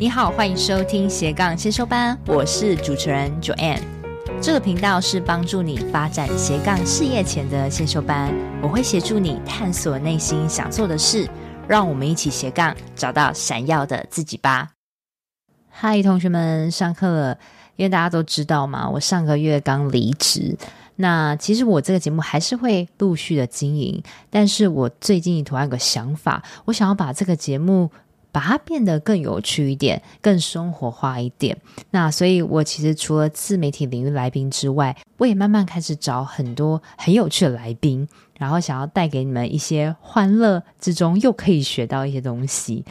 你好，欢迎收听斜杠先修班，我是主持人 Joanne。这个频道是帮助你发展斜杠事业前的先修班，我会协助你探索内心想做的事，让我们一起斜杠找到闪耀的自己吧。嗨，同学们，上课了。因为大家都知道嘛，我上个月刚离职。那其实我这个节目还是会陆续的经营，但是我最近突然有个想法，我想要把这个节目。把它变得更有趣一点，更生活化一点。那所以，我其实除了自媒体领域来宾之外，我也慢慢开始找很多很有趣的来宾，然后想要带给你们一些欢乐之中又可以学到一些东西。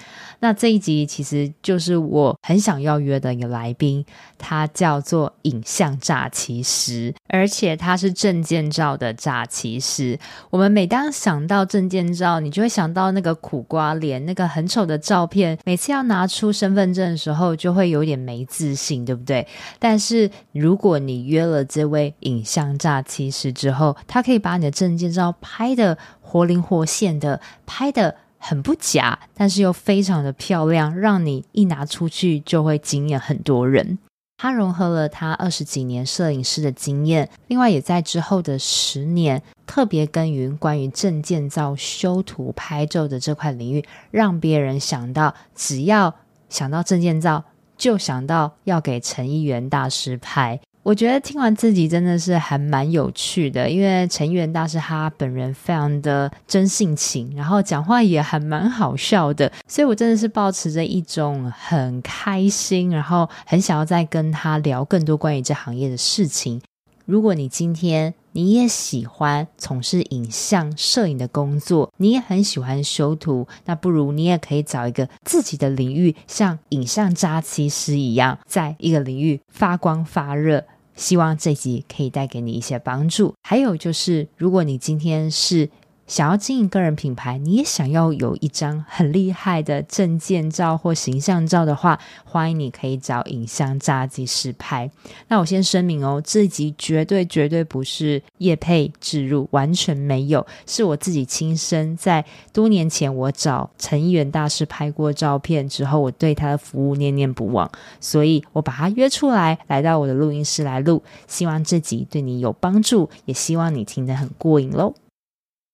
那这一集其实就是我很想要约的一个来宾，他叫做影像诈欺师，而且他是证件照的诈欺师。我们每当想到证件照，你就会想到那个苦瓜脸，那个很丑的照片。每次要拿出身份证的时候，就会有点没自信，对不对？但是如果你约了这位影像诈欺师之后，他可以把你的证件照拍的活灵活现的，拍的。很不假，但是又非常的漂亮，让你一拿出去就会惊艳很多人。他融合了他二十几年摄影师的经验，另外也在之后的十年特别耕耘关于证件照修图拍照的这块领域，让别人想到，只要想到证件照，就想到要给陈一元大师拍。我觉得听完自己真的是还蛮有趣的，因为陈元大师他本人非常的真性情，然后讲话也还蛮好笑的，所以我真的是抱持着一种很开心，然后很想要再跟他聊更多关于这行业的事情。如果你今天你也喜欢从事影像摄影的工作，你也很喜欢修图，那不如你也可以找一个自己的领域，像影像诈欺师一样，在一个领域发光发热。希望这集可以带给你一些帮助。还有就是，如果你今天是想要经营个人品牌，你也想要有一张很厉害的证件照或形象照的话，欢迎你可以找影像诈欺师拍。那我先声明哦，这集绝对绝对不是业配置入，完全没有，是我自己亲身在多年前我找陈议员大师拍过照片之后，我对他的服务念念不忘，所以我把他约出来，来到我的录音室来录。希望这集对你有帮助，也希望你听得很过瘾喽。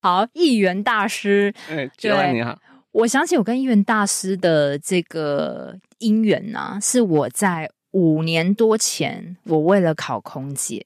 好，议员大师，哎，各位你好。我想起我跟议员大师的这个姻缘呢、啊，是我在五年多前，我为了考空姐。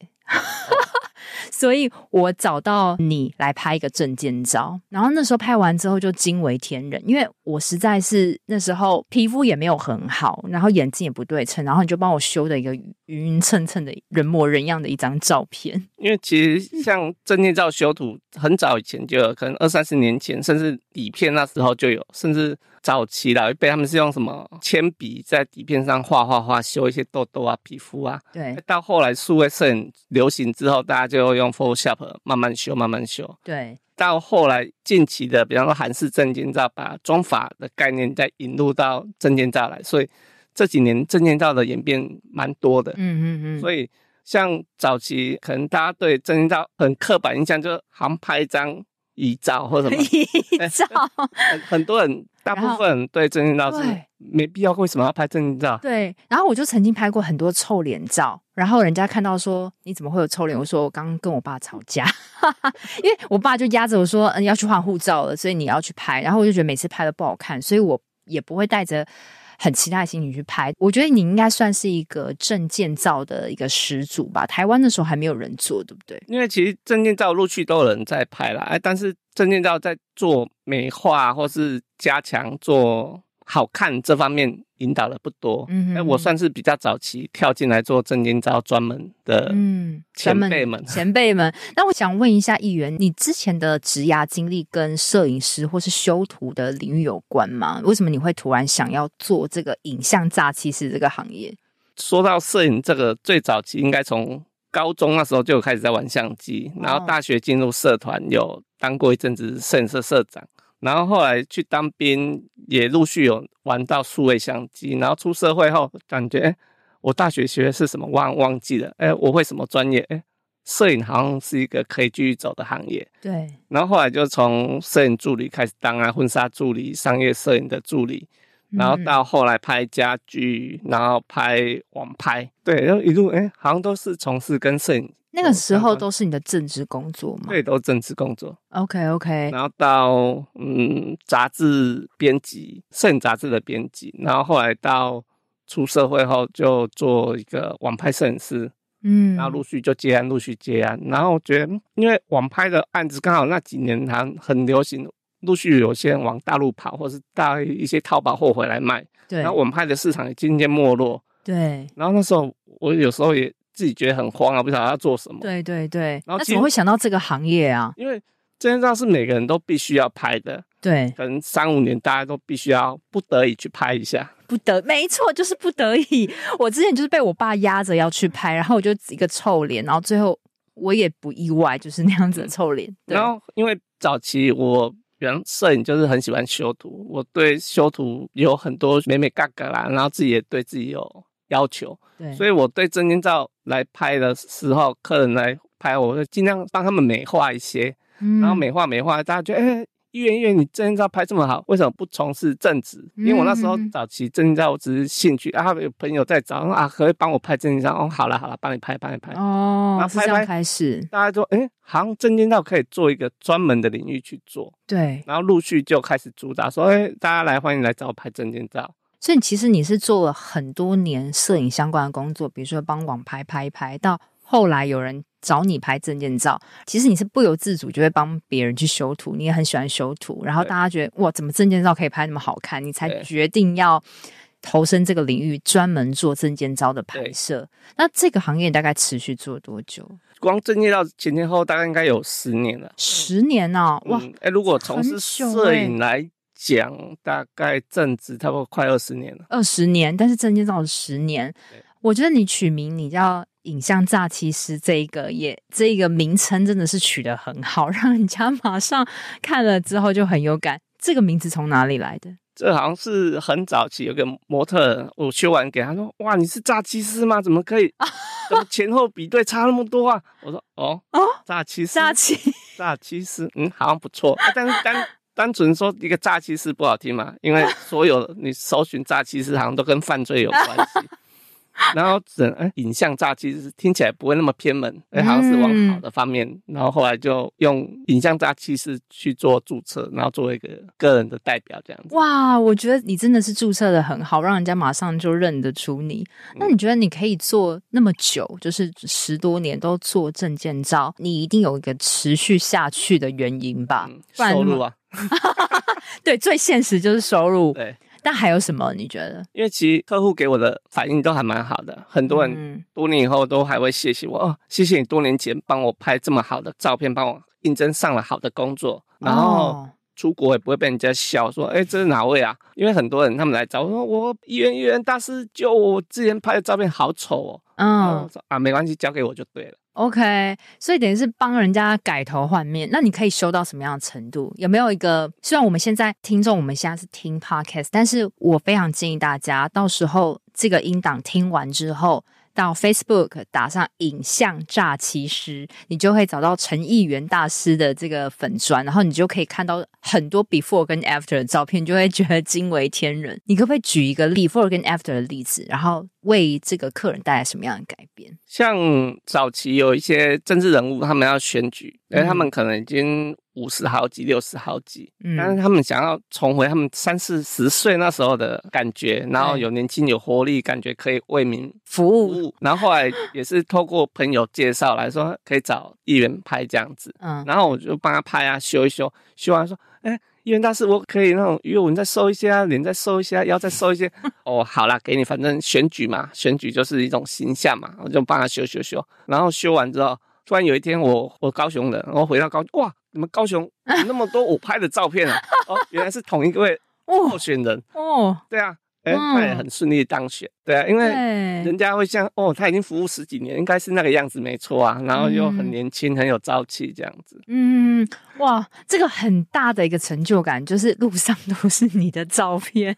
所以我找到你来拍一个证件照，然后那时候拍完之后就惊为天人，因为我实在是那时候皮肤也没有很好，然后眼睛也不对称，然后你就帮我修的一个匀匀称称的人模人样的一张照片。因为其实像证件照修图，很早以前就有，可能二三十年前，甚至底片那时候就有，甚至。早期老一辈他们是用什么铅笔在底片上画画画，修一些痘痘啊、皮肤啊。对。到后来数位摄影流行之后，大家就用 Photoshop 慢慢修、慢慢修。对。到后来近期的，比方说韩式证件照，把妆法的概念再引入到证件照来，所以这几年证件照的演变蛮多的。嗯嗯嗯。所以像早期可能大家对证件照很刻板印象，就好像拍一张遗照或什么 遗照，很很多人。大部分人对证件照是没必要，为什么要拍证件照？对，然后我就曾经拍过很多臭脸照，然后人家看到说，你怎么会有臭脸？我说我刚跟我爸吵架，因为我爸就压着我说，嗯，要去换护照了，所以你要去拍。然后我就觉得每次拍的不好看，所以我也不会带着很期待的心情去拍。我觉得你应该算是一个证件照的一个始祖吧？台湾那时候还没有人做，对不对？因为其实证件照陆续都有人在拍了，哎，但是。证件照在做美化或是加强做好看这方面引导的不多，嗯，哎，我算是比较早期跳进来做证件照专门的，嗯，前辈们，前辈们。那我想问一下议员，你之前的职涯经历跟摄影师或是修图的领域有关吗？为什么你会突然想要做这个影像诈欺师这个行业？说到摄影这个，最早期应该从高中那时候就开始在玩相机，然后大学进入社团有。当过一阵子摄影社社长，然后后来去当兵，也陆续有玩到数位相机。然后出社会后，感觉哎，我大学学的是什么忘忘记了？哎，我会什么专业？哎，摄影好像是一个可以继续走的行业。对。然后后来就从摄影助理开始当啊，婚纱助理、商业摄影的助理，然后到后来拍家具，然后拍网拍，对，然后一路哎、欸，好像都是从事跟摄影。那个时候都是你的正职工作吗？对，都是正职工作。OK OK。然后到嗯杂志编辑，摄影杂志的编辑，然后后来到出社会后就做一个网拍摄影师。嗯，然后陆续就接案，陆续接案，然后我觉得，因为网拍的案子刚好那几年还很流行，陆续有些人往大陆跑，或是带一些淘宝货回来卖。对。然后我们拍的市场也渐渐没落。对。然后那时候我有时候也自己觉得很慌啊，不晓得要做什么。对对对。然后那怎么会想到这个行业啊？因为证件照是每个人都必须要拍的。对。可能三五年大家都必须要不得已去拍一下。不得，没错，就是不得已。我之前就是被我爸压着要去拍，然后我就一个臭脸，然后最后我也不意外，就是那样子的臭脸。然后因为早期我原摄影就是很喜欢修图，我对修图有很多美美嘎嘎啦，然后自己也对自己有要求，对，所以我对证件照来拍的时候，客人来拍，我会尽量帮他们美化一些，嗯、然后美化美化，大家觉得哎。欸议员，议员，你证件照拍这么好，为什么不从事正职？因为我那时候早期证件照，我只是兴趣啊，有朋友在找啊，可以帮我拍证件照哦。好了好了，帮你拍，帮你拍哦。然后拍拍开始，大家说，哎、欸，好像证件照可以做一个专门的领域去做。对，然后陆续就开始主打说，哎、欸，大家来欢迎来找我拍证件照。所以其实你是做了很多年摄影相关的工作，比如说帮网拍拍一拍，到后来有人。找你拍证件照，其实你是不由自主就会帮别人去修图，你也很喜欢修图，然后大家觉得哇，怎么证件照可以拍那么好看，你才决定要投身这个领域，专门做证件照的拍摄。那这个行业大概持续做多久？光证件照前前后大概应该有十年了。十年呢、哦？哇！哎、嗯，如果从事摄影来讲，大概正值差不多快二十年了。二十年，但是证件照十年。我觉得你取名你叫。影像诈欺师这一个也这一个名称真的是取得很好，让人家马上看了之后就很有感。这个名字从哪里来的？这好像是很早期有个模特，我修完给他说：“哇，你是诈欺师吗？怎么可以？怎么前后比对差那么多啊？”我说：“哦哦，诈欺师，诈欺诈欺师，嗯，好像不错。但是单单纯说一个诈欺师不好听嘛，因为 所有你搜寻诈欺师好像都跟犯罪有关系。” 然后整哎，影像诈欺师听起来不会那么偏门，哎，好像是往好的方面。嗯、然后后来就用影像诈欺师去做注册，然后作为一个个人的代表这样子。哇，我觉得你真的是注册的很好，让人家马上就认得出你。那你觉得你可以做那么久，就是十多年都做证件照，你一定有一个持续下去的原因吧？嗯、收入啊，对，最现实就是收入。对。那还有什么？你觉得？因为其实客户给我的反应都还蛮好的，很多人多年以后都还会谢谢我，哦，谢谢你多年前帮我拍这么好的照片，帮我应征上了好的工作，然后出国也不会被人家笑说，哎，这是哪位啊？因为很多人他们来找我说，我议员议员大师，就我之前拍的照片好丑哦，嗯，啊，没关系，交给我就对了。OK，所以等于是帮人家改头换面，那你可以修到什么样的程度？有没有一个？虽然我们现在听众，我们现在是听 Podcast，但是我非常建议大家，到时候这个音档听完之后，到 Facebook 打上“影像诈欺师”，你就会找到陈议员大师的这个粉砖，然后你就可以看到很多 Before 跟 After 的照片，就会觉得惊为天人。你可不可以举一个 Before 跟 After 的例子，然后？为这个客人带来什么样的改变？像早期有一些政治人物，他们要选举，因为他们可能已经五十好几、六十好几，嗯，但是他们想要重回他们三四十岁那时候的感觉，然后有年轻、有活力，感觉可以为民服务。然后后来也是透过朋友介绍来说，可以找议员拍这样子，嗯，然后我就帮他拍啊，修一修，修完说，哎。议员大师，我可以那种鱼尾纹再收一些啊，脸再收一些啊，腰再收一些。哦，好啦，给你，反正选举嘛，选举就是一种形象嘛，我就帮他修修修。然后修完之后，突然有一天我我高雄人，我回到高雄，哇，你们高雄有 那么多我拍的照片啊？哦，原来是同一位 候选人哦，对啊。哎，他也很顺利当选，对啊，因为人家会像哦，他已经服务十几年，应该是那个样子没错啊，然后又很年轻，很有朝气这样子。嗯，哇，这个很大的一个成就感，就是路上 都是你的照片，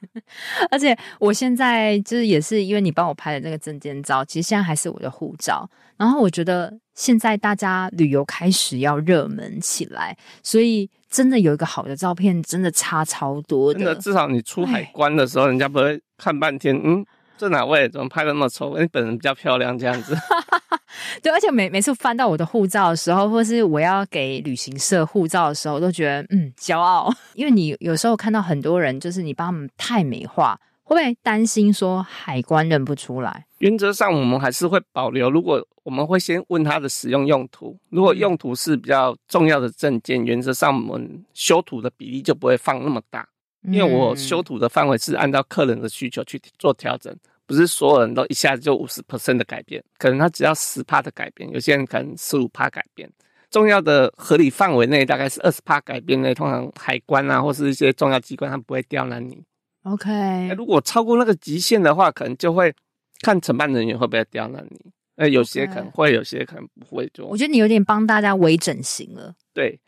而且我现在就是也是因为你帮我拍的那个证件照，其实现在还是我的护照。然后我觉得现在大家旅游开始要热门起来，所以。真的有一个好的照片，真的差超多的。真的，至少你出海关的时候，人家不会看半天，嗯，这哪位？怎么拍的那么丑？你本人比较漂亮，这样子。对，而且每每次翻到我的护照的时候，或是我要给旅行社护照的时候，我都觉得嗯骄傲，因为你有时候看到很多人，就是你帮他们太美化，会不会担心说海关认不出来？原则上我们还是会保留，如果我们会先问他的使用用途，如果用途是比较重要的证件，原则上我们修图的比例就不会放那么大，因为我修图的范围是按照客人的需求去做调整。不是所有人都一下子就五十 percent 的改变，可能他只要十趴的改变，有些人可能十五趴改变。重要的合理范围内大概是二十趴改变内，通常海关啊或是一些重要机关，他不会刁难你。OK，如果超过那个极限的话，可能就会看承办人员会不会刁难你。呃，有些可能会，有些可能不会。做我觉得你有点帮大家微整形了。对，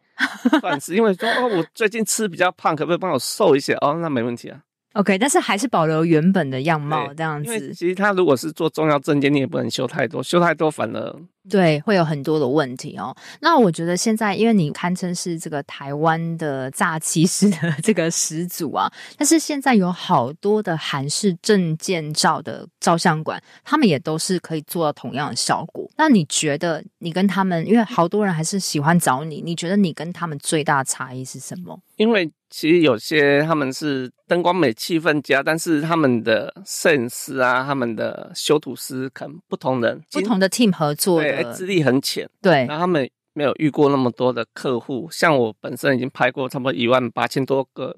算是因为说哦，我最近吃比较胖，可不可以帮我瘦一些？哦，那没问题啊。OK，但是还是保留原本的样貌这样子。其实他如果是做重要证件，你也不能修太多，修太多反而。对，会有很多的问题哦。那我觉得现在，因为你堪称是这个台湾的诈欺师的 这个始祖啊，但是现在有好多的韩式证件照的照相馆，他们也都是可以做到同样的效果。那你觉得你跟他们，因为好多人还是喜欢找你，你觉得你跟他们最大的差异是什么？因为其实有些他们是灯光美、气氛佳，但是他们的摄影师啊，他们的修图师可能不同人，不同的 team 合作的。哎，资历很浅，对，然后他们没有遇过那么多的客户，像我本身已经拍过差不多一万八千多个，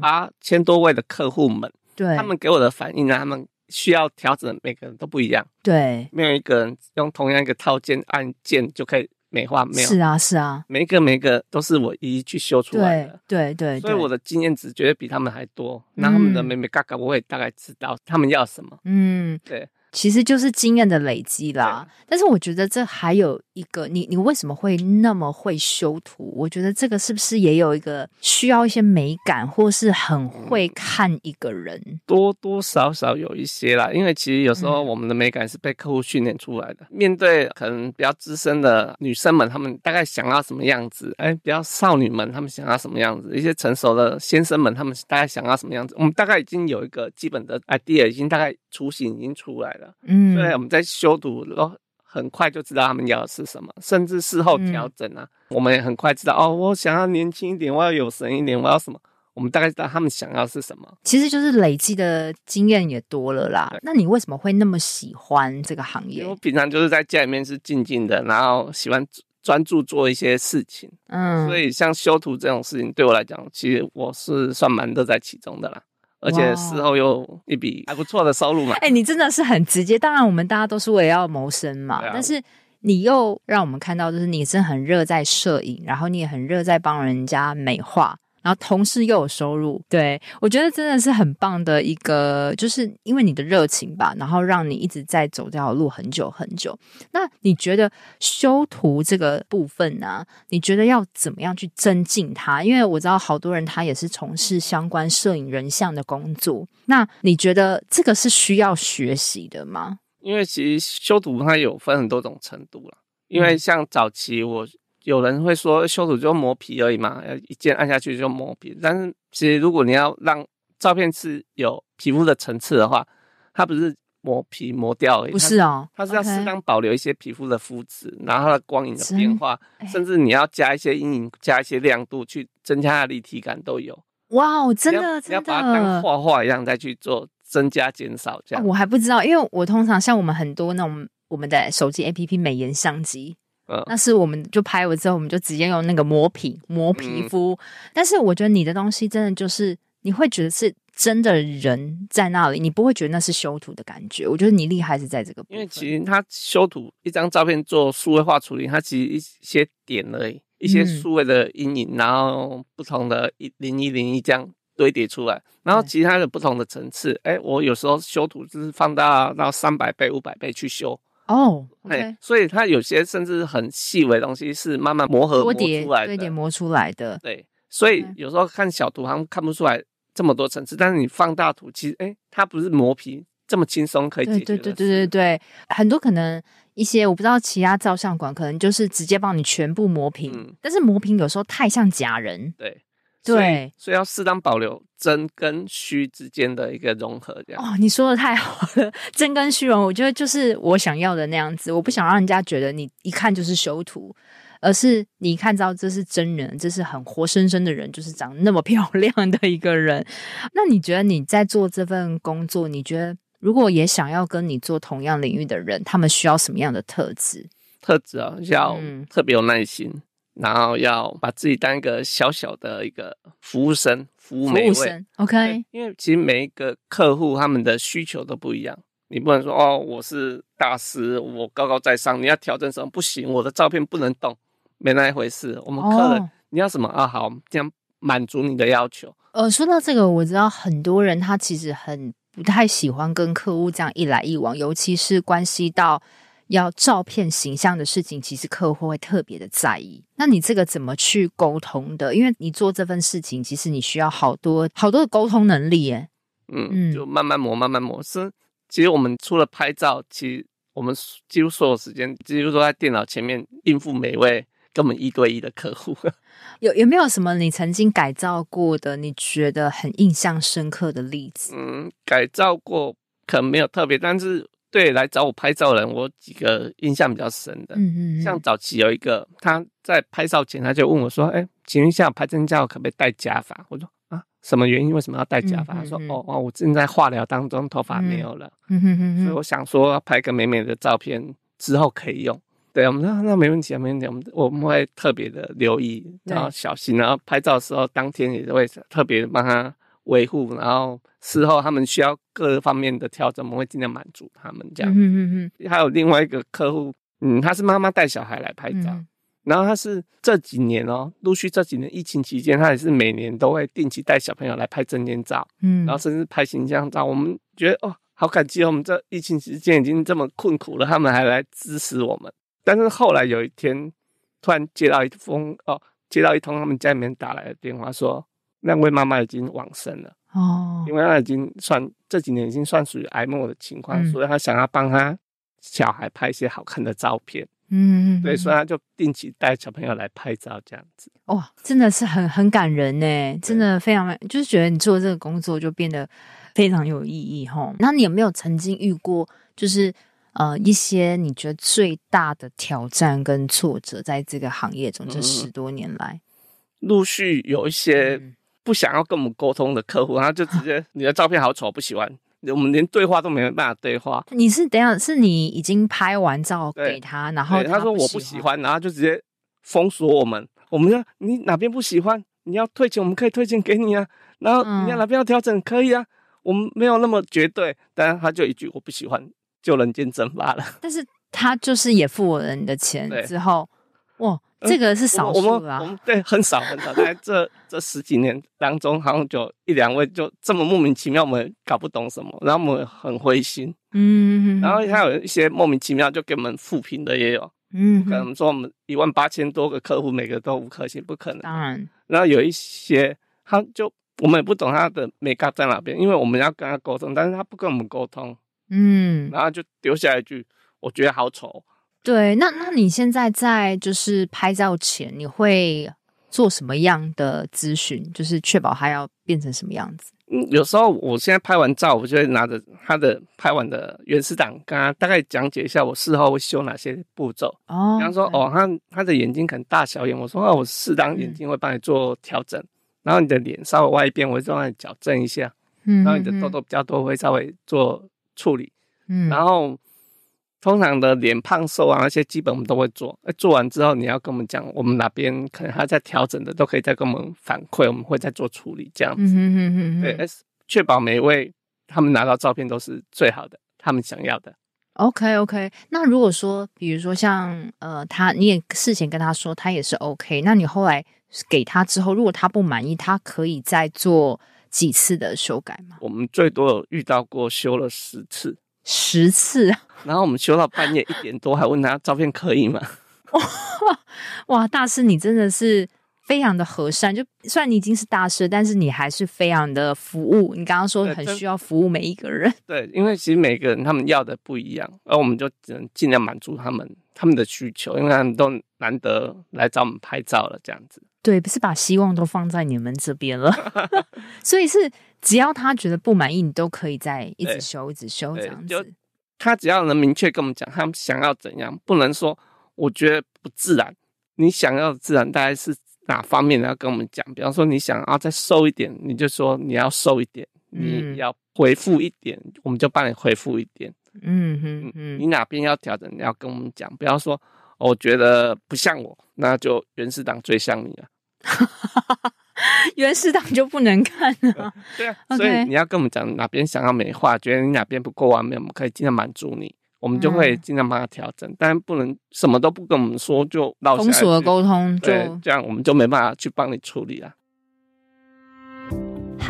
八千多位的客户们，对，他们给我的反应呢，他们需要调整，每个人都不一样，对，没有一个人用同样一个套件按键就可以美化，没有，是啊，是啊，每一个每一个都是我一一去修出来的，对对，对，所以我的经验值绝对比他们还多，那他们的美美嘎嘎我也大概知道他们要什么，嗯，对。其实就是经验的累积啦，但是我觉得这还有一个，你你为什么会那么会修图？我觉得这个是不是也有一个需要一些美感，或是很会看一个人？嗯，多多少少有一些啦，因为其实有时候我们的美感是被客户训练出来的。嗯。面对可能比较资深的女生们，她们大概想要什么样子？哎，比较少女们，她们想要什么样子？一些成熟的先生们，他们大概想要什么样子？我们大概已经有一个基本的 idea，已经大概雏形已经出来了。嗯，所以，我们在修图都很快就知道他们要的是什么，甚至事后调整啊，嗯、我们也很快知道哦，我想要年轻一点，我要有神一点，我要什么，我们大概知道他们想要是什么。其实就是累积的经验也多了啦。那你为什么会那么喜欢这个行业？因为我平常就是在家里面是静静的，然后喜欢专注做一些事情。嗯，所以像修图这种事情对我来讲，其实我是算蛮乐在其中的啦。而且事后又一笔还不错的收入嘛？哎、欸，你真的是很直接。当然，我们大家都是为了要谋生嘛。啊、但是你又让我们看到，就是你是很热在摄影，然后你也很热在帮人家美化。然后同时又有收入，对，我觉得真的是很棒的一个，就是因为你的热情吧，然后让你一直在走这条路很久很久。那你觉得修图这个部分呢、啊？你觉得要怎么样去增进它？因为我知道好多人他也是从事相关摄影人像的工作。那你觉得这个是需要学习的吗？因为其实修图它有分很多种程度了。因为像早期我。有人会说修图就磨皮而已嘛，一键按下去就磨皮。但是其实如果你要让照片是有皮肤的层次的话，它不是磨皮磨掉而已，不是哦，它是要适当保留一些皮肤的肤质，然后它的光影的变化，甚至你要加一些阴影、加一些亮度去增加它的立体感都有。哇哦，真的，真的，你要把它当画画一样再去做增加减少这样。我还不知道，因为我通常像我们很多那种我们的手机 APP 美颜相机。嗯、那是我们就拍完之后，我们就直接用那个磨皮磨皮肤。嗯、但是我觉得你的东西真的就是你会觉得是真的人在那里，你不会觉得那是修图的感觉。我觉得你厉害是在这个部分，因为其实它修图一张照片做数位化处理，它其实一些点而已，一些数位的阴影，嗯、然后不同的一零一零一这样堆叠出来，然后其他的不同的层次。哎，我有时候修图就是放大到三百倍、五百倍去修。哦，对、oh, 所以它有些甚至很细微的东西是慢慢磨合磨出来的，堆叠磨出来的。对，所以有时候看小图好像看不出来这么多层次，但是你放大图，其实哎，它不是磨皮这么轻松可以解决的。对对对对对对，很多可能一些我不知道其他照相馆可能就是直接帮你全部磨平，嗯但是磨平有时候太像假人。对对所以，所以要适当保留真跟虚之间的一个融合，这样。哦，你说的太好了，真跟虚荣，我觉得就是我想要的那样子。我不想让人家觉得你一看就是修图，而是你看到这是真人，这是很活生生的人，就是长那么 漂亮的一个人。那你觉得你在做这份工作，你觉得如果也想要跟你做同样领域的人，他们需要什么样的特质？特质啊，要嗯特别有耐心。然后要把自己当一个小小的一个服务生，服务每一位。OK，因为其实每一个客户他们的需求都不一样，你不能说哦，我是大师，我高高在上，你要调整什么不行，我的照片不能动，没那一回事。我们客人、哦、你要什么啊？好，这样满足你的要求。呃，说到这个，我知道很多人他其实很不太喜欢跟客户这样一来一往，尤其是关系到。要照片形象的事情，其实客户会特别的在意。那你这个怎么去沟通的？因为你做这份事情，其实你需要好多好多的沟通能力耶。嗯嗯，就慢慢磨，慢慢磨。是，其实我们除了拍照，其实我们几乎所有时间几乎都在电脑前面应付每位跟我们一对一的客户。有有没有什么你曾经改造过的，你觉得很印象深刻的例子？嗯，改造过可能没有特别，但是。对，来找我拍照的人，我几个印象比较深的，嗯嗯，像早期有一个，他在拍照前他就问我说：“哎，请问一下，拍真照可不可以戴假发？”我说：“啊，什么原因？为什么要戴假发？”他说：“哦哦，我正在化疗当中，头发没有了，嗯哼哼，所以我想说要拍个美美的照片之后可以用。”对，我们说那没问题啊，没问题，我们我们会特别的留意，然后小心，然后拍照的时候当天也会特别帮他维护，然后。事后他们需要各方面的调整，我们会尽量满足他们这样。嗯嗯嗯。还有另外一个客户，嗯，他是妈妈带小孩来拍照，嗯、然后他是这几年哦，陆续这几年疫情期间，他也是每年都会定期带小朋友来拍证件照，嗯，然后甚至拍形象照。我们觉得哦，好感激哦，我们这疫情期间已经这么困苦了，他们还来支持我们。但是后来有一天，突然接到一封哦，接到一通他们家里面打来的电话，说那位妈妈已经往生了。哦，因为她已经算这几年已经算属于癌末的情况，嗯、所以她想要帮她小孩拍一些好看的照片。嗯，对，所以他就定期带小朋友来拍照，这样子。哇，真的是很很感人呢，真的非常，就是觉得你做这个工作就变得非常有意义哈。那你有没有曾经遇过，就是呃一些你觉得最大的挑战跟挫折，在这个行业中这十多年来，嗯、陆续有一些、嗯。不想要跟我们沟通的客户，然后就直接你的照片好丑，不喜欢，我们连对话都没有办法对话。你是等下是你已经拍完照给他，然后他，他说我不喜欢，然后就直接封锁我们。我们说你哪边不喜欢，你要退钱，我们可以退钱给你啊。然后你要哪边要调整，可以啊。我们没有那么绝对，但是他就一句我不喜欢，就人间蒸发了。但是他就是也付了你的钱之后，哇。这个是少数啊，我们对很少很少，在这这十几年当中，好像就一两位就这么莫名其妙，我们搞不懂什么，然后我们很灰心，嗯，然后还有一些莫名其妙就给我们负评的也有，嗯，可能说我们一万八千多个客户，每个都五颗星，不可能，当然，然后有一些他就我们也不懂他的美感在哪边，因为我们要跟他沟通，但是他不跟我们沟通，嗯，然后就丢下一句，我觉得好丑。对，那那你现在在就是拍照前，你会做什么样的咨询？就是确保它要变成什么样子？嗯，有时候我现在拍完照，我就会拿着他的拍完的原始档，跟他大概讲解一下我事后会修哪些步骤。哦，比方说，哦，他他的眼睛可能大小眼，我说哦，我适当眼睛会帮你做调整，嗯、然后你的脸稍微歪一边，我会帮你矫正一下。嗯，然后你的痘痘比较多，我会稍微做处理。嗯，然后。通常的脸胖瘦啊，那些基本我们都会做。做完之后，你要跟我们讲，我们哪边可能还在调整的，都可以再跟我们反馈，我们会再做处理，这样子。嗯哼哼哼哼对，确保每一位他们拿到照片都是最好的，他们想要的。OK OK。那如果说，比如说像呃，他你也事前跟他说他也是 OK，那你后来给他之后，如果他不满意，他可以再做几次的修改吗？我们最多有遇到过修了十次。十次，然后我们修到半夜一点多，还问他照片可以吗？哇哇，大师，你真的是非常的和善。就算你已经是大师，但是你还是非常的服务。你刚刚说很需要服务每一个人，对，因为其实每个人他们要的不一样，而我们就只能尽量满足他们他们的需求，因为他们都难得来找我们拍照了，这样子。对，不是把希望都放在你们这边了，所以是只要他觉得不满意，你都可以再一直修，一直修这样子。他只要能明确跟我们讲，他们想要怎样，不能说我觉得不自然。你想要自然大概是哪方面的？要跟我们讲。比方说你想要再瘦一点，你就说你要瘦一点，嗯、你要回复一点，我们就帮你回复一点。嗯哼嗯，你哪边要调整，你要跟我们讲。不要说我觉得不像我，那就原始档最像你了。原始档就不能看了，对啊所以你要跟我们讲哪边想要美化，觉得你哪边不够完美，我们可以尽量满足你，我们就会尽量帮他调整，嗯，但不能什么都不跟我们说就封锁沟通，对，这样我们就没办法去帮你处理了。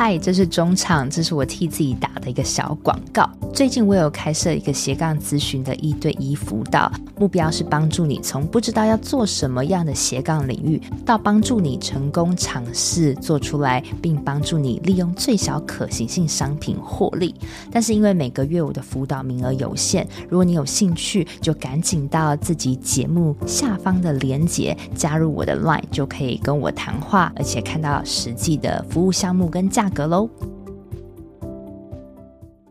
嗨，这是中场，这是我替自己打的一个小广告。最近我有开设一个斜杠咨询的一对一辅导，目标是帮助你从不知道要做什么样的斜杠领域，到帮助你成功尝试做出来，并帮助你利用最小可行性商品获利。但是因为每个月我的辅导名额有限，如果你有兴趣，就赶紧到自己节目下方的链接加入我的 Line，就可以跟我谈话，而且看到实际的服务项目跟价格喽，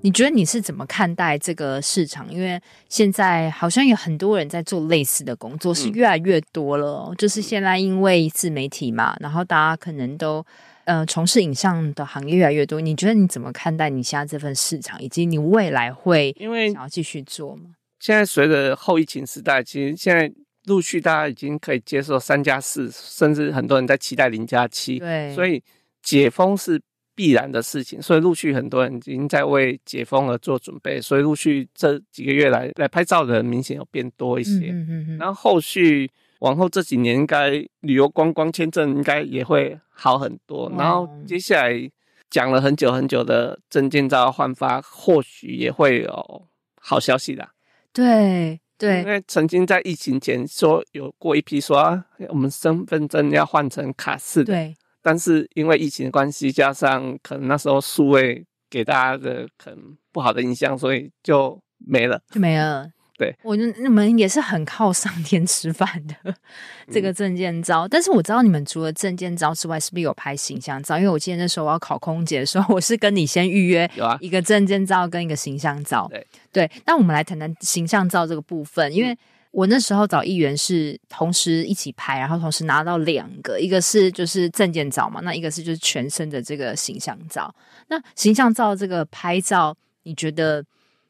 你觉得你是怎么看待这个市场？因为现在好像有很多人在做类似的工作，是越来越多了。嗯、就是现在因为自媒体嘛，然后大家可能都呃从事影像的行业越来越多。你觉得你怎么看待你现在这份市场，以及你未来会因为想要继续做吗？现在随着后疫情时代，其实现在陆续大家已经可以接受三加四，甚至很多人在期待零加七。对，所以解封是。必然的事情，所以陆续很多人已经在为解封而做准备，所以陆续这几个月来来拍照的人明显有变多一些。嗯嗯嗯。然后后续往后这几年，应该旅游观光签证应该也会好很多。然后接下来讲了很久很久的证件照换发，或许也会有好消息的。对对，因为曾经在疫情前说有过一批说，啊，我们身份证要换成卡式的。对。但是因为疫情的关系，加上可能那时候数位给大家的可能不好的印象，所以就没了，就没了。对，我你们也是很靠上天吃饭的 这个证件照，嗯。但是我知道你们除了证件照之外，是不是有拍形象照？因为我记得那时候我要考空姐的时候，我是跟你先预约有啊一个证件照跟一个形象照。对对，那我们来谈谈形象照这个部分，因为。我那时候找议员是同时一起拍，然后同时拿到两个，一个是就是证件照嘛，那一个是就是全身的这个形象照。那形象照这个拍照，你觉得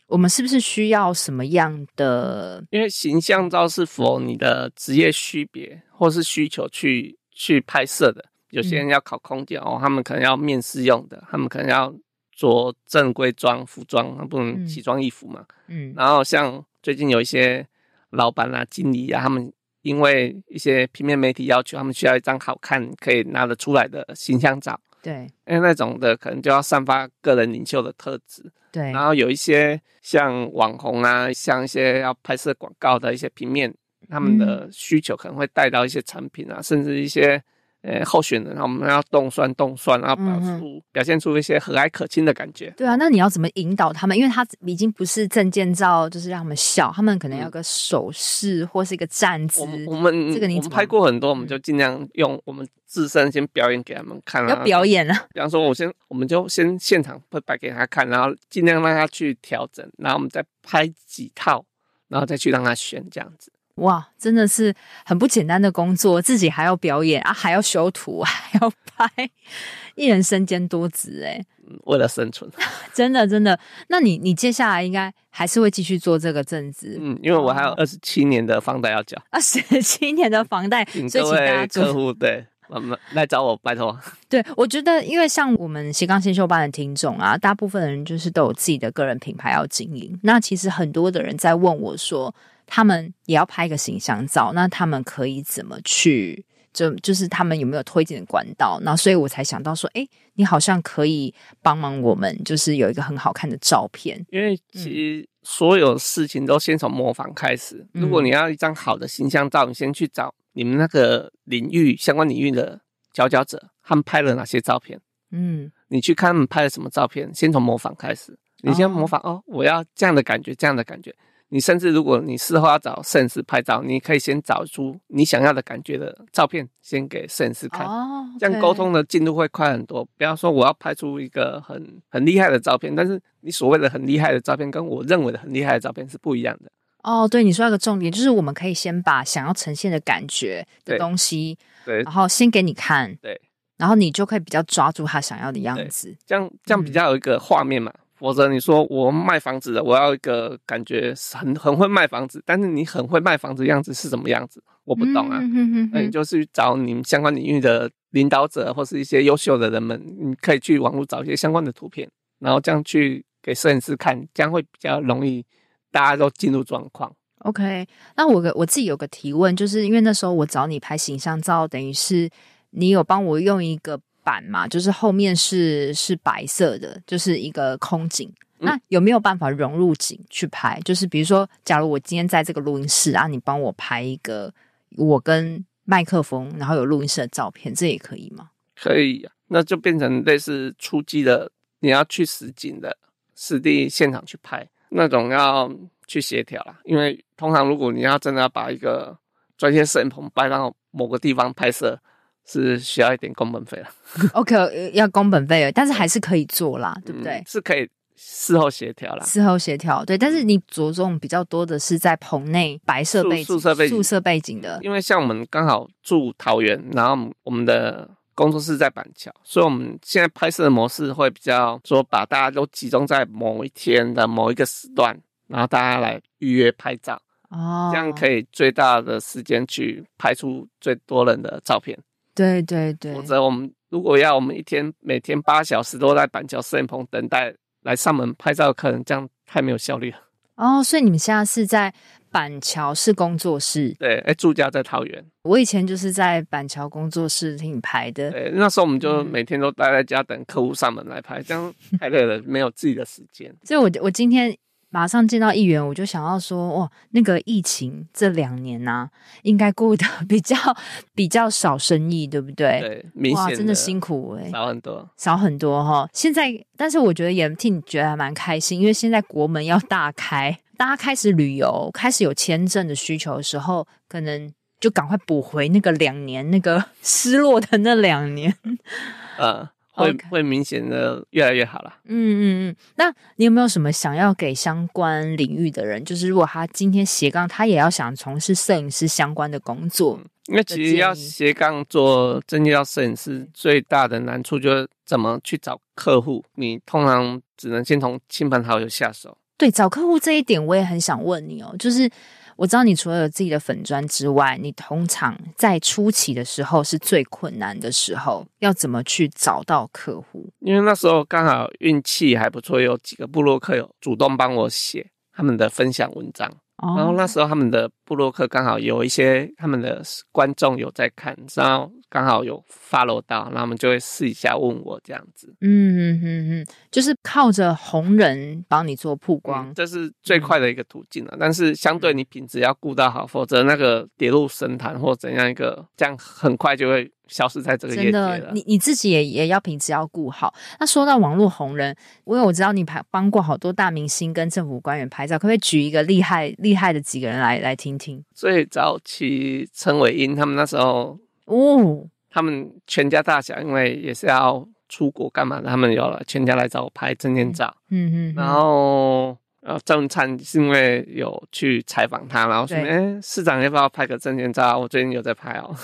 我们是不是需要什么样的？因为形象照是符合你的职业区别或是需求去去拍摄的。有些人要考空姐哦，他们可能要面试用的，他们可能要着正规装服装，他不能奇装异服嘛。嗯，然后像最近有一些。老板啊，经理啊，他们因为一些平面媒体要求，他们需要一张好看、可以拿得出来的形象照。对，因为那种的可能就要散发个人领袖的特质。对，然后有一些像网红啊，像一些要拍摄广告的一些平面，他们的需求可能会带到一些产品啊，嗯、甚至一些。呃，候选人，然后我们要动算动算，然后表出表现出一些和蔼可亲的感觉。对啊，那你要怎么引导他们？因为他已经不是证件照，就是让他们笑，他们可能要个手势或是一个站姿。我们这个你我们拍过很多，我们就尽量用我们自身先表演给他们看。要表演啊！比方说，我先我们就先现场会摆给他看，然后尽量让他去调整，然后我们再拍几套，然后再去让他选这样子。哇，真的是很不简单的工作，自己还要表演啊，还要修图，还要拍，一人身兼多职哎。为了生存，真的真的。那你你接下来应该还是会继续做这个正职？嗯，因为我还有二十七年的房贷要缴。二十七年的房贷，所以请大家客户对，来找我，拜托。对，我觉得，因为像我们斜杠先修班的听众啊，大部分的人就是都有自己的个人品牌要经营。那其实很多的人在问我说。他们也要拍一个形象照，那他们可以怎么去？就就是他们有没有推荐的管道？那，所以我才想到说，哎，你好像可以帮忙我们，就是有一个很好看的照片。因为其实所有事情都先从模仿开始。嗯、如果你要一张好的形象照，你先去找你们那个领域相关领域的佼佼者，他们拍了哪些照片？嗯，你去看他们拍了什么照片，先从模仿开始。你先模仿哦，哦，我要这样的感觉，这样的感觉。你甚至如果你事后要找摄影师拍照，你可以先找出你想要的感觉的照片，先给摄影师看。哦，okay，这样沟通的进度会快很多。不要说我要拍出一个很很厉害的照片，但是你所谓的很厉害的照片，跟我认为的很厉害的照片是不一样的。哦，对，你说一个重点就是我们可以先把想要呈现的感觉的东西，对，然后先给你看，对，然后你就可以比较抓住他想要的样子，这样这样比较有一个画面嘛。嗯否则你说我卖房子的，我要一个感觉很很会卖房子，但是你很会卖房子的样子是什么样子？我不懂啊。嗯、那你就是去找你们相关领域的领导者或是一些优秀的人们，你可以去网络找一些相关的图片，然后这样去给摄影师看，这样会比较容易大家都进入状况。OK，那我个我自己有个提问，就是因为那时候我找你拍形象照，等于是你有帮我用一个。板嘛，就是后面是是白色的，就是一个空景。那有没有办法融入景去拍？就是比如说，假如我今天在这个录音室啊，你帮我拍一个我跟麦克风，然后有录音室的照片，这也可以吗？可以啊，那就变成类似出击的，你要去实景的实地现场去拍，那种要去协调啦。因为通常如果你要真的要把一个专业摄影棚搬到某个地方拍摄。是需要一点工本费了，OK，要工本费，但是还是可以做啦，对不对？嗯、是可以事后协调啦，事后协调，对。但是你着重比较多的是在棚内白色背景、宿舍背景、宿舍背景的，因为像我们刚好住桃园，然后我们的工作室在板桥，所以我们现在拍摄的模式会比较说把大家都集中在某一天的某一个时段，然后大家来预约拍照，哦，这样可以最大的时间去拍出最多人的照片。对对对，否则我们如果要我们一天每天八小时都在板桥摄影棚等待来上门拍照的客人，这样太没有效率了。哦，所以你们现在是在板桥是工作室？对，哎，住家在桃园。我以前就是在板桥工作室替你拍的。对，那时候我们就每天都待在家等客户上门来拍，嗯、这样太累了，没有自己的时间。所以我我今天。马上见到议员，我就想要说，哇，那个疫情这两年呐、啊，应该过得 比较比较少生意，对不对？对，明显哇，真的辛苦哎、欸，少很多，少很多哈。现在，但是我觉得也替你觉得还蛮开心，因为现在国门要大开，大家开始旅游，开始有签证的需求的时候，可能就赶快补回那个两年那个 失落的那两年，呃。会会明显的越来越好了。嗯嗯嗯，那你有没有什么想要给相关领域的人？就是如果他今天斜杠，他也要想从事摄影师相关的工作，嗯、因为其实要斜杠做真正要摄影师，最大的难处就是怎么去找客户。你通常只能先从亲朋好友下手。对，找客户这一点我也很想问你哦，就是。我知道你除了有自己的粉砖之外，你通常在初期的时候是最困难的时候，要怎么去找到客户？因为那时候刚好运气还不错，有几个部落客有主动帮我写他们的分享文章，哦、然后那时候他们的部落客刚好有一些他们的观众有在看，然后。刚好有 follow 到，那我们就会试一下问我这样子。嗯嗯嗯嗯，就是靠着红人帮你做曝光，嗯，这是最快的一个途径了。但是相对你品质要顾到好，否则那个跌入神坛或怎样一个，这样很快就会消失在这个。真的，你你自己也也要品质要顾好。那说到网络红人，因为我知道你拍帮过好多大明星跟政府官员拍照，可不可以举一个厉害厉害的几个人来来听听？最早期陈伟英他们那时候。哦，他们全家大小，因为也是要出国干嘛的，他们有了全家来找我拍证件照。嗯嗯，然后呃，郑文灿是因为有去采访他，然后说，哎、欸，市长要不要拍个证件照？我最近有在拍哦。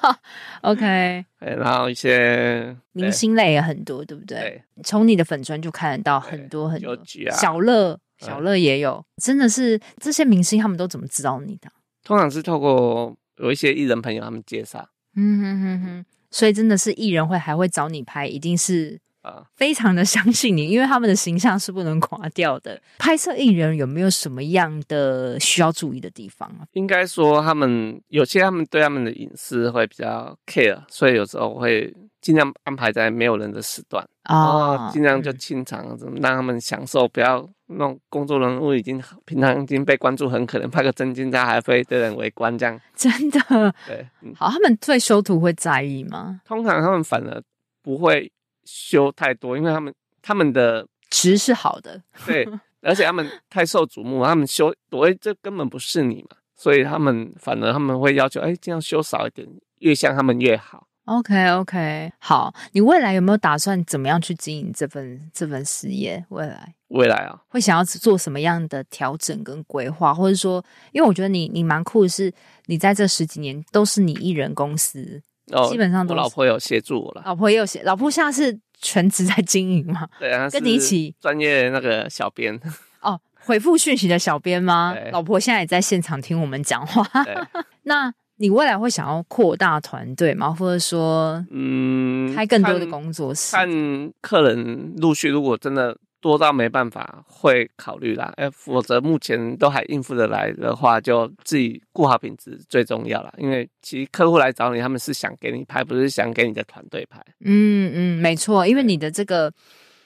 OK，然后一些明星类也很多，对不对？从你的粉专就看得到很多很多。啊、小乐，小乐也有，嗯、真的是这些明星他们都怎么知道你的？通常是透过有一些艺人朋友他们介绍。嗯哼哼哼，所以真的是艺人会还会找你拍，一定是啊，非常的 相信你，因为他们的形象是不能垮掉的。拍摄艺人有没有什么样的需要注意的地方啊？应该说他们有些他们对他们的隐私会比较 care，所以有时候会尽量安排在没有人的时段。哦，尽量就清场，嗯、让他们享受，不要那种工作人物已经平常已经被关注，很可能拍个证件照还会被人围观这样。真的，对，嗯、好，他们对修图会在意吗？通常他们反而不会修太多，因为他们他们的值是好的，对，而且他们太受瞩目，他们修，所以这根本不是你嘛，所以他们反而他们会要求，哎，尽量修少一点，越像他们越好。OK OK，好，你未来有没有打算怎么样去经营这份这份事业？未来未来啊，会想要做什么样的调整跟规划，或者说，因为我觉得你你蛮酷的是，你在这十几年都是你一人公司，哦，基本上我老婆有协助我了，老婆也有协，老婆现在是全职在经营嘛？对啊，跟你一起专业那个小编哦，回复讯息的小编吗？老婆现在也在现场听我们讲话，对 那。你未来会想要扩大团队吗？或者说，嗯，开更多的工作室？看，看客人陆续，如果真的多到没办法，会考虑啦。哎，否则目前都还应付得来的话，就自己顾好品质最重要啦。因为其实客户来找你，他们是想给你拍，不是想给你的团队拍。嗯嗯，没错，因为你的这个，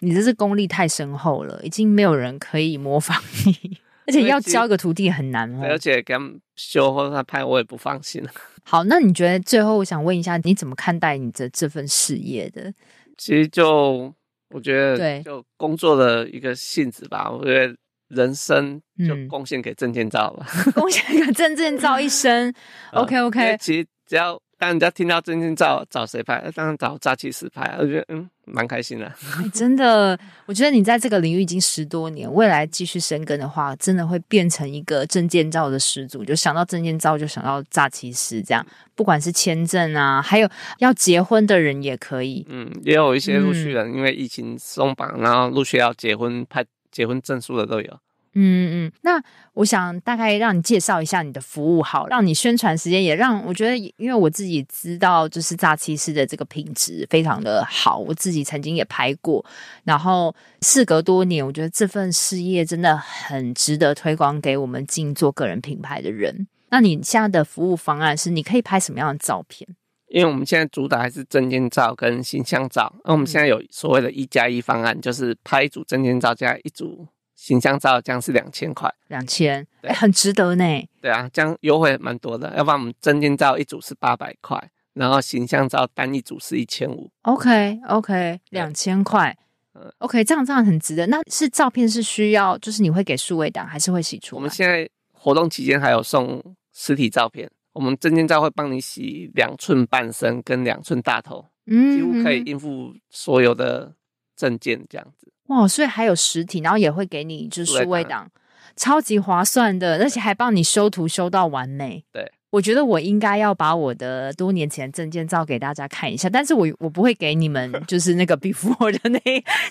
你的这功力太深厚了，已经没有人可以模仿你。而且要教一个徒弟很难哦，而且给他们修或者他拍，我也不放心。好，那你觉得最后我想问一下，你怎么看待你的这份事业的？其实就我觉得，对，就工作的一个性质吧。我觉得人生就贡献给证件照吧，贡献给证件照一生。OK OK，其实只要。当人家听到证件照找谁拍？当然找诈欺师拍。我觉得嗯，蛮开心的。欸，真的，我觉得你在这个领域已经十多年，未来继续深耕的话，真的会变成一个证件照的始祖。就想到证件照，就想到诈欺师这样。不管是签证啊，还有要结婚的人也可以。嗯，也有一些陆续人因为疫情松绑，嗯、然后陆续要结婚拍结婚证书的都有。嗯嗯，那我想大概让你介绍一下你的服务，好，让你宣传时间也让我觉得，因为我自己知道，就是诈欺师的这个品质非常的好，我自己曾经也拍过，然后事隔多年，我觉得这份事业真的很值得推广给我们进做个人品牌的人。那你现在的服务方案是，你可以拍什么样的照片？因为我们现在主打还是证件照跟形象照，那我们现在有所谓的一加一方案，就是拍一组证件照加一组。形象照这样是两千块，两千，哎，很值得呢。对啊，这样优惠蛮多的。要不然我们证件照一组是八百块，然后形象照单一组是一千五。OK，OK，两千块。嗯，OK，这样这样很值得。那是照片是需要，就是你会给数位档，还是会洗出？我们现在活动期间还有送实体照片，我们证件照会帮你洗两寸半身跟两寸大头，嗯，几乎可以应付所有的证件这样子。哇，所以还有实体，然后也会给你就是数位档，超级划算的，而且还帮你修图修到完美。对。我觉得我应该要把我的多年前证件照给大家看一下，但是我我不会给你们，就是那个 before 的那，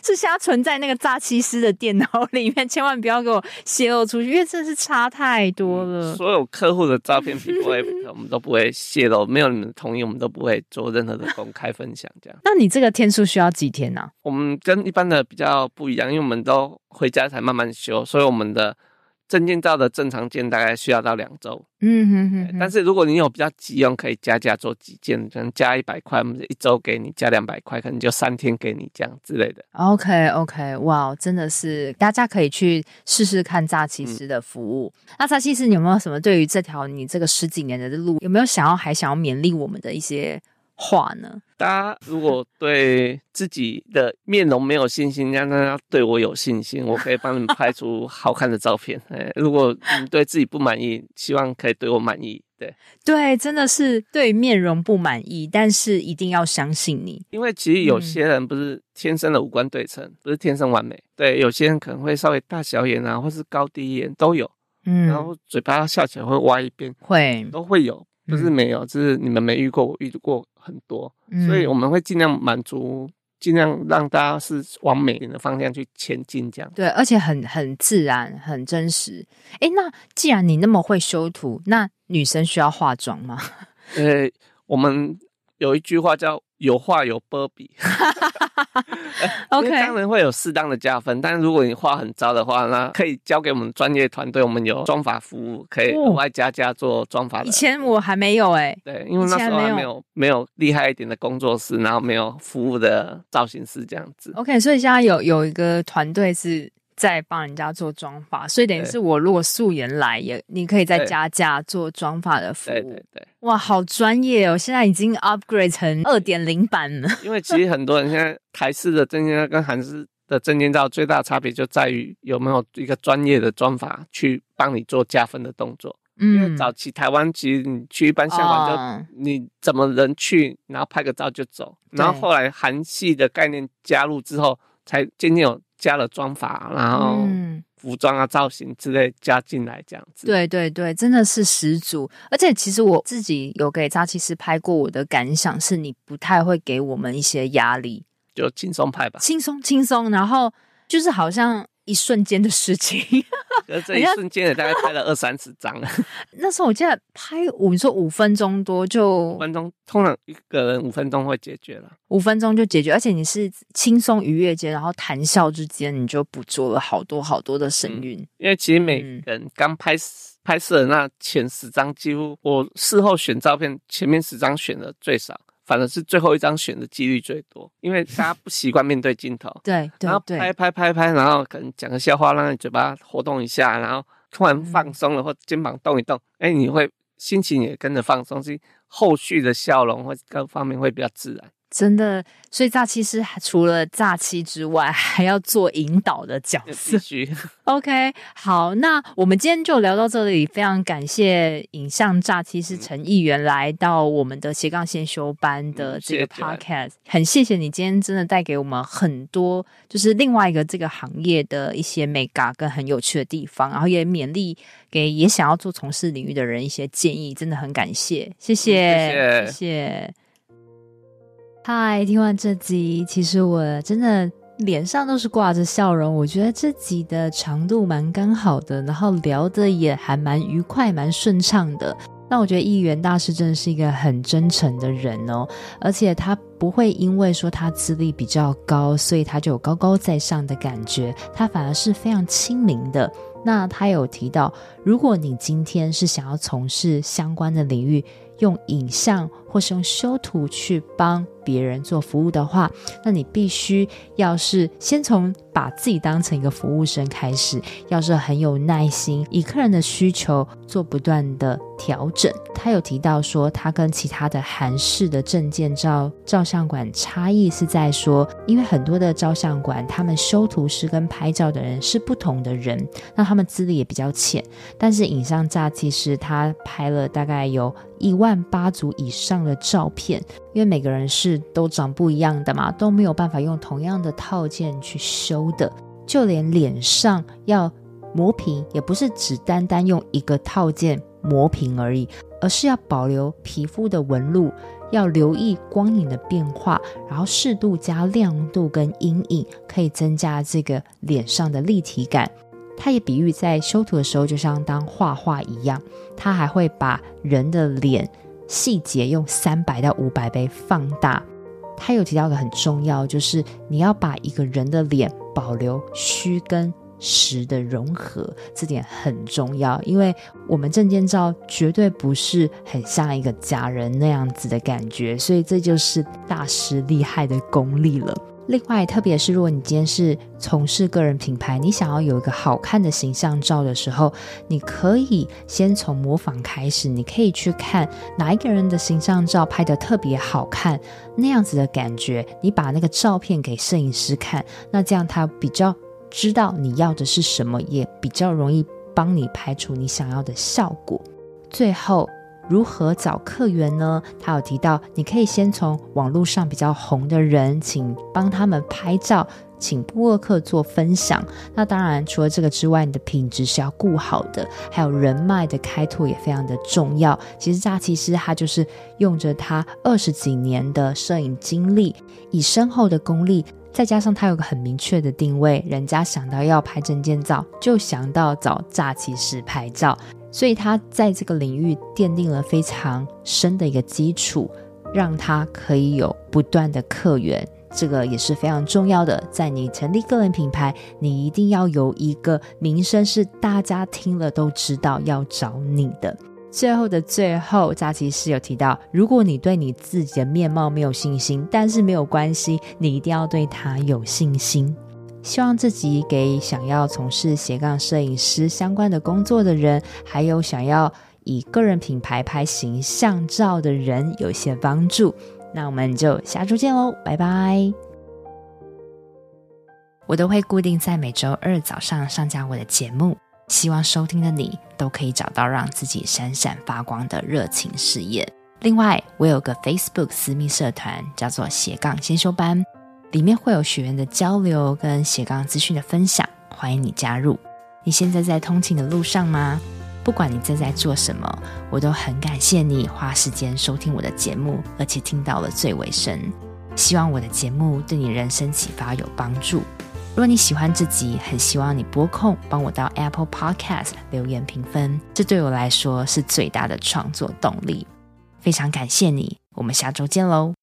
是现在存在那个诈欺师的电脑里面，千万不要给我泄露出去，因为真的是差太多了。所有客户的照片 before 我们都不会泄露，没有你们的同意，我们都不会做任何的公开分享。这样，那你这个天数需要几天呢？啊？我们跟一般的比较不一样，因为我们都回家才慢慢修，所以我们的。证件照的正常件大概需要到两周，嗯哼哼，哼。但是如果你有比较急用，可以加价做几件，可能加一百块，我们一周给你；加两百块，可能就三天给你这样之类的。OK OK，哇，真的是大家可以去试试看诈欺师的服务。嗯、那诈欺师，你有没有什么对于这条你这个十几年的路，有没有想要还想要勉励我们的一些？话呢？大家如果对自己的面容没有信心，让大家对我有信心，我可以帮你们拍出好看的照片。哎，如果你对自己不满意，希望可以对我满意。对对，真的是对面容不满意，但是一定要相信你，因为其实有些人不是天生的五官对称，嗯、不是天生完美。对，有些人可能会稍微大小眼啊，或是高低眼都有。嗯，然后嘴巴笑起来会歪一边，会都会有。不是没有，只是你们没遇过，我遇过很多，嗯、所以我们会尽量满足，尽量让大家是往美丽的方向去前进，这样。对，而且很很自然，很真实。诶，那既然你那么会修图，那女生需要化妆吗？呃，我们有一句话叫有画有波比，OK，当然会有适当的加分。但是如果你画很糟的话，那可以交给我们专业团队，我们有妆发服务，可以额外加加做妆发。以前我还没有哎、欸，对，因为那时候还没有没有厉害一点的工作室，然后没有服务的造型师这样子。OK，所以现在有有一个团队是。在帮人家做妆发，所以等于是我如果素颜来也，你可以再加价做妆发的服务。对对对，哇，好专业哦！现在已经 upgrade 成二点零版了。因为其实很多人现在台式的证件照跟韩式的证件照最大的差别就在于有没有一个专业的妆发去帮你做加分的动作。嗯，因为早期台湾其实你去一般相馆就、哦、你怎么人去，然后拍个照就走。然后后来韩系的概念加入之后，才渐渐有。加了妆法，然后服装啊、造型之类加进来，这样子。对对对，真的是十足。而且其实我自己有给扎奇师拍过，我的感想是你不太会给我们一些压力，就轻松拍吧，轻松轻松，然后就是好像。一瞬间的事情，可是这一瞬间也大概拍了二三十张了。那时候我记得拍五，你说五分钟多就五分钟，通常一个人五分钟会解决了，五分钟就解决，而且你是轻松愉悦间，然后谈笑之间，你就捕捉了好多好多的神韵。因为其实每个人刚拍、嗯、拍摄的那前十张，几乎我事后选照片，前面十张选的最少。反正是最后一张选的几率最多，因为大家不习惯面对镜头。对，然后拍拍拍拍，然后可能讲个笑话，让你嘴巴活动一下，然后突然放松了，或肩膀动一动，哎，你会心情也跟着放松，所以后续的笑容或各方面会比较自然。真的，所以诈欺师除了诈欺之外，还要做引导的角色。OK，好，那我们今天就聊到这里。非常感谢影像诈欺师陈议员来到我们的斜杠先修班的这个 Podcast，嗯，很谢谢你今天真的带给我们很多，就是另外一个这个行业的一些美感跟很有趣的地方，然后也勉励给也想要做从事领域的人一些建议，真的很感谢，谢谢，嗯、谢谢。谢谢嗨，听完这集，其实我真的脸上都是挂着笑容。我觉得这集的长度蛮刚好的，然后聊得也还蛮愉快、蛮顺畅的。那我觉得议员大师真的是一个很真诚的人哦，而且他不会因为说他资历比较高，所以他就有高高在上的感觉，他反而是非常亲民的。那他有提到，如果你今天是想要从事相关的领域，用影像或是用修图去帮别人做服务的话，那你必须要是先从把自己当成一个服务生开始，要是很有耐心，以客人的需求做不断的调整。他有提到说，他跟其他的韩式的证件照照相馆差异是在说，因为很多的照相馆，他们修图师跟拍照的人是不同的人，那他们资历也比较浅。但是影像诈欺师他拍了大概有一万八组以上的照片，因为每个人是都长不一样的嘛，都没有办法用同样的套件去修的，就连脸上要磨平，也不是只单单用一个套件磨平而已，而是要保留皮肤的纹路，要留意光影的变化，然后适度加亮度跟阴影，可以增加这个脸上的立体感。他也比喻在修图的时候，就像当画画一样，他还会把人的脸细节用三百到五百倍放大。他有提到一个很重要，就是你要把一个人的脸保留虚跟实的融合，这点很重要，因为我们证件照绝对不是很像一个假人那样子的感觉，所以这就是大师厉害的功力了。另外，特别是如果你今天是从事个人品牌，你想要有一个好看的形象照的时候，你可以先从模仿开始。你可以去看哪一个人的形象照拍得特别好看，那样子的感觉，你把那个照片给摄影师看，那这样他比较知道你要的是什么，也比较容易帮你拍出你想要的效果。最后。如何找客源呢？他有提到，你可以先从网络上比较红的人，请帮他们拍照，请部落客做分享。那当然，除了这个之外，你的品质是要顾好的，还有人脉的开拓也非常的重要。其实诈欺师他就是用着他二十几年的摄影经历，以深厚的功力，再加上他有个很明确的定位，人家想到要拍证件照，就想到找诈欺师拍照。所以他在这个领域奠定了非常深的一个基础，让他可以有不断的客源。这个也是非常重要的，在你成立个人品牌，你一定要有一个名声是大家听了都知道要找你的。最后的最后，佳琪是有提到，如果你对你自己的面貌没有信心，但是没有关系，你一定要对他有信心。希望自己给想要从事斜杠摄影师相关的工作的人，还有想要以个人品牌拍形象照的人有一些帮助。那我们就下周见喽，拜拜！我都会固定在每周二早上上架我的节目，希望收听的你都可以找到让自己闪闪发光的热情事业。另外，我有个 Facebook 私密社团，叫做斜杠先修班，里面会有学员的交流跟斜杠资讯的分享，欢迎你加入。你现在在通勤的路上吗？不管你正在做什么，我都很感谢你花时间收听我的节目，而且听到了最尾声。希望我的节目对你人生启发有帮助。如果你喜欢这集，很希望你拨空帮我到 Apple Podcast 留言评分，这对我来说是最大的创作动力。非常感谢你，我们下周见喽。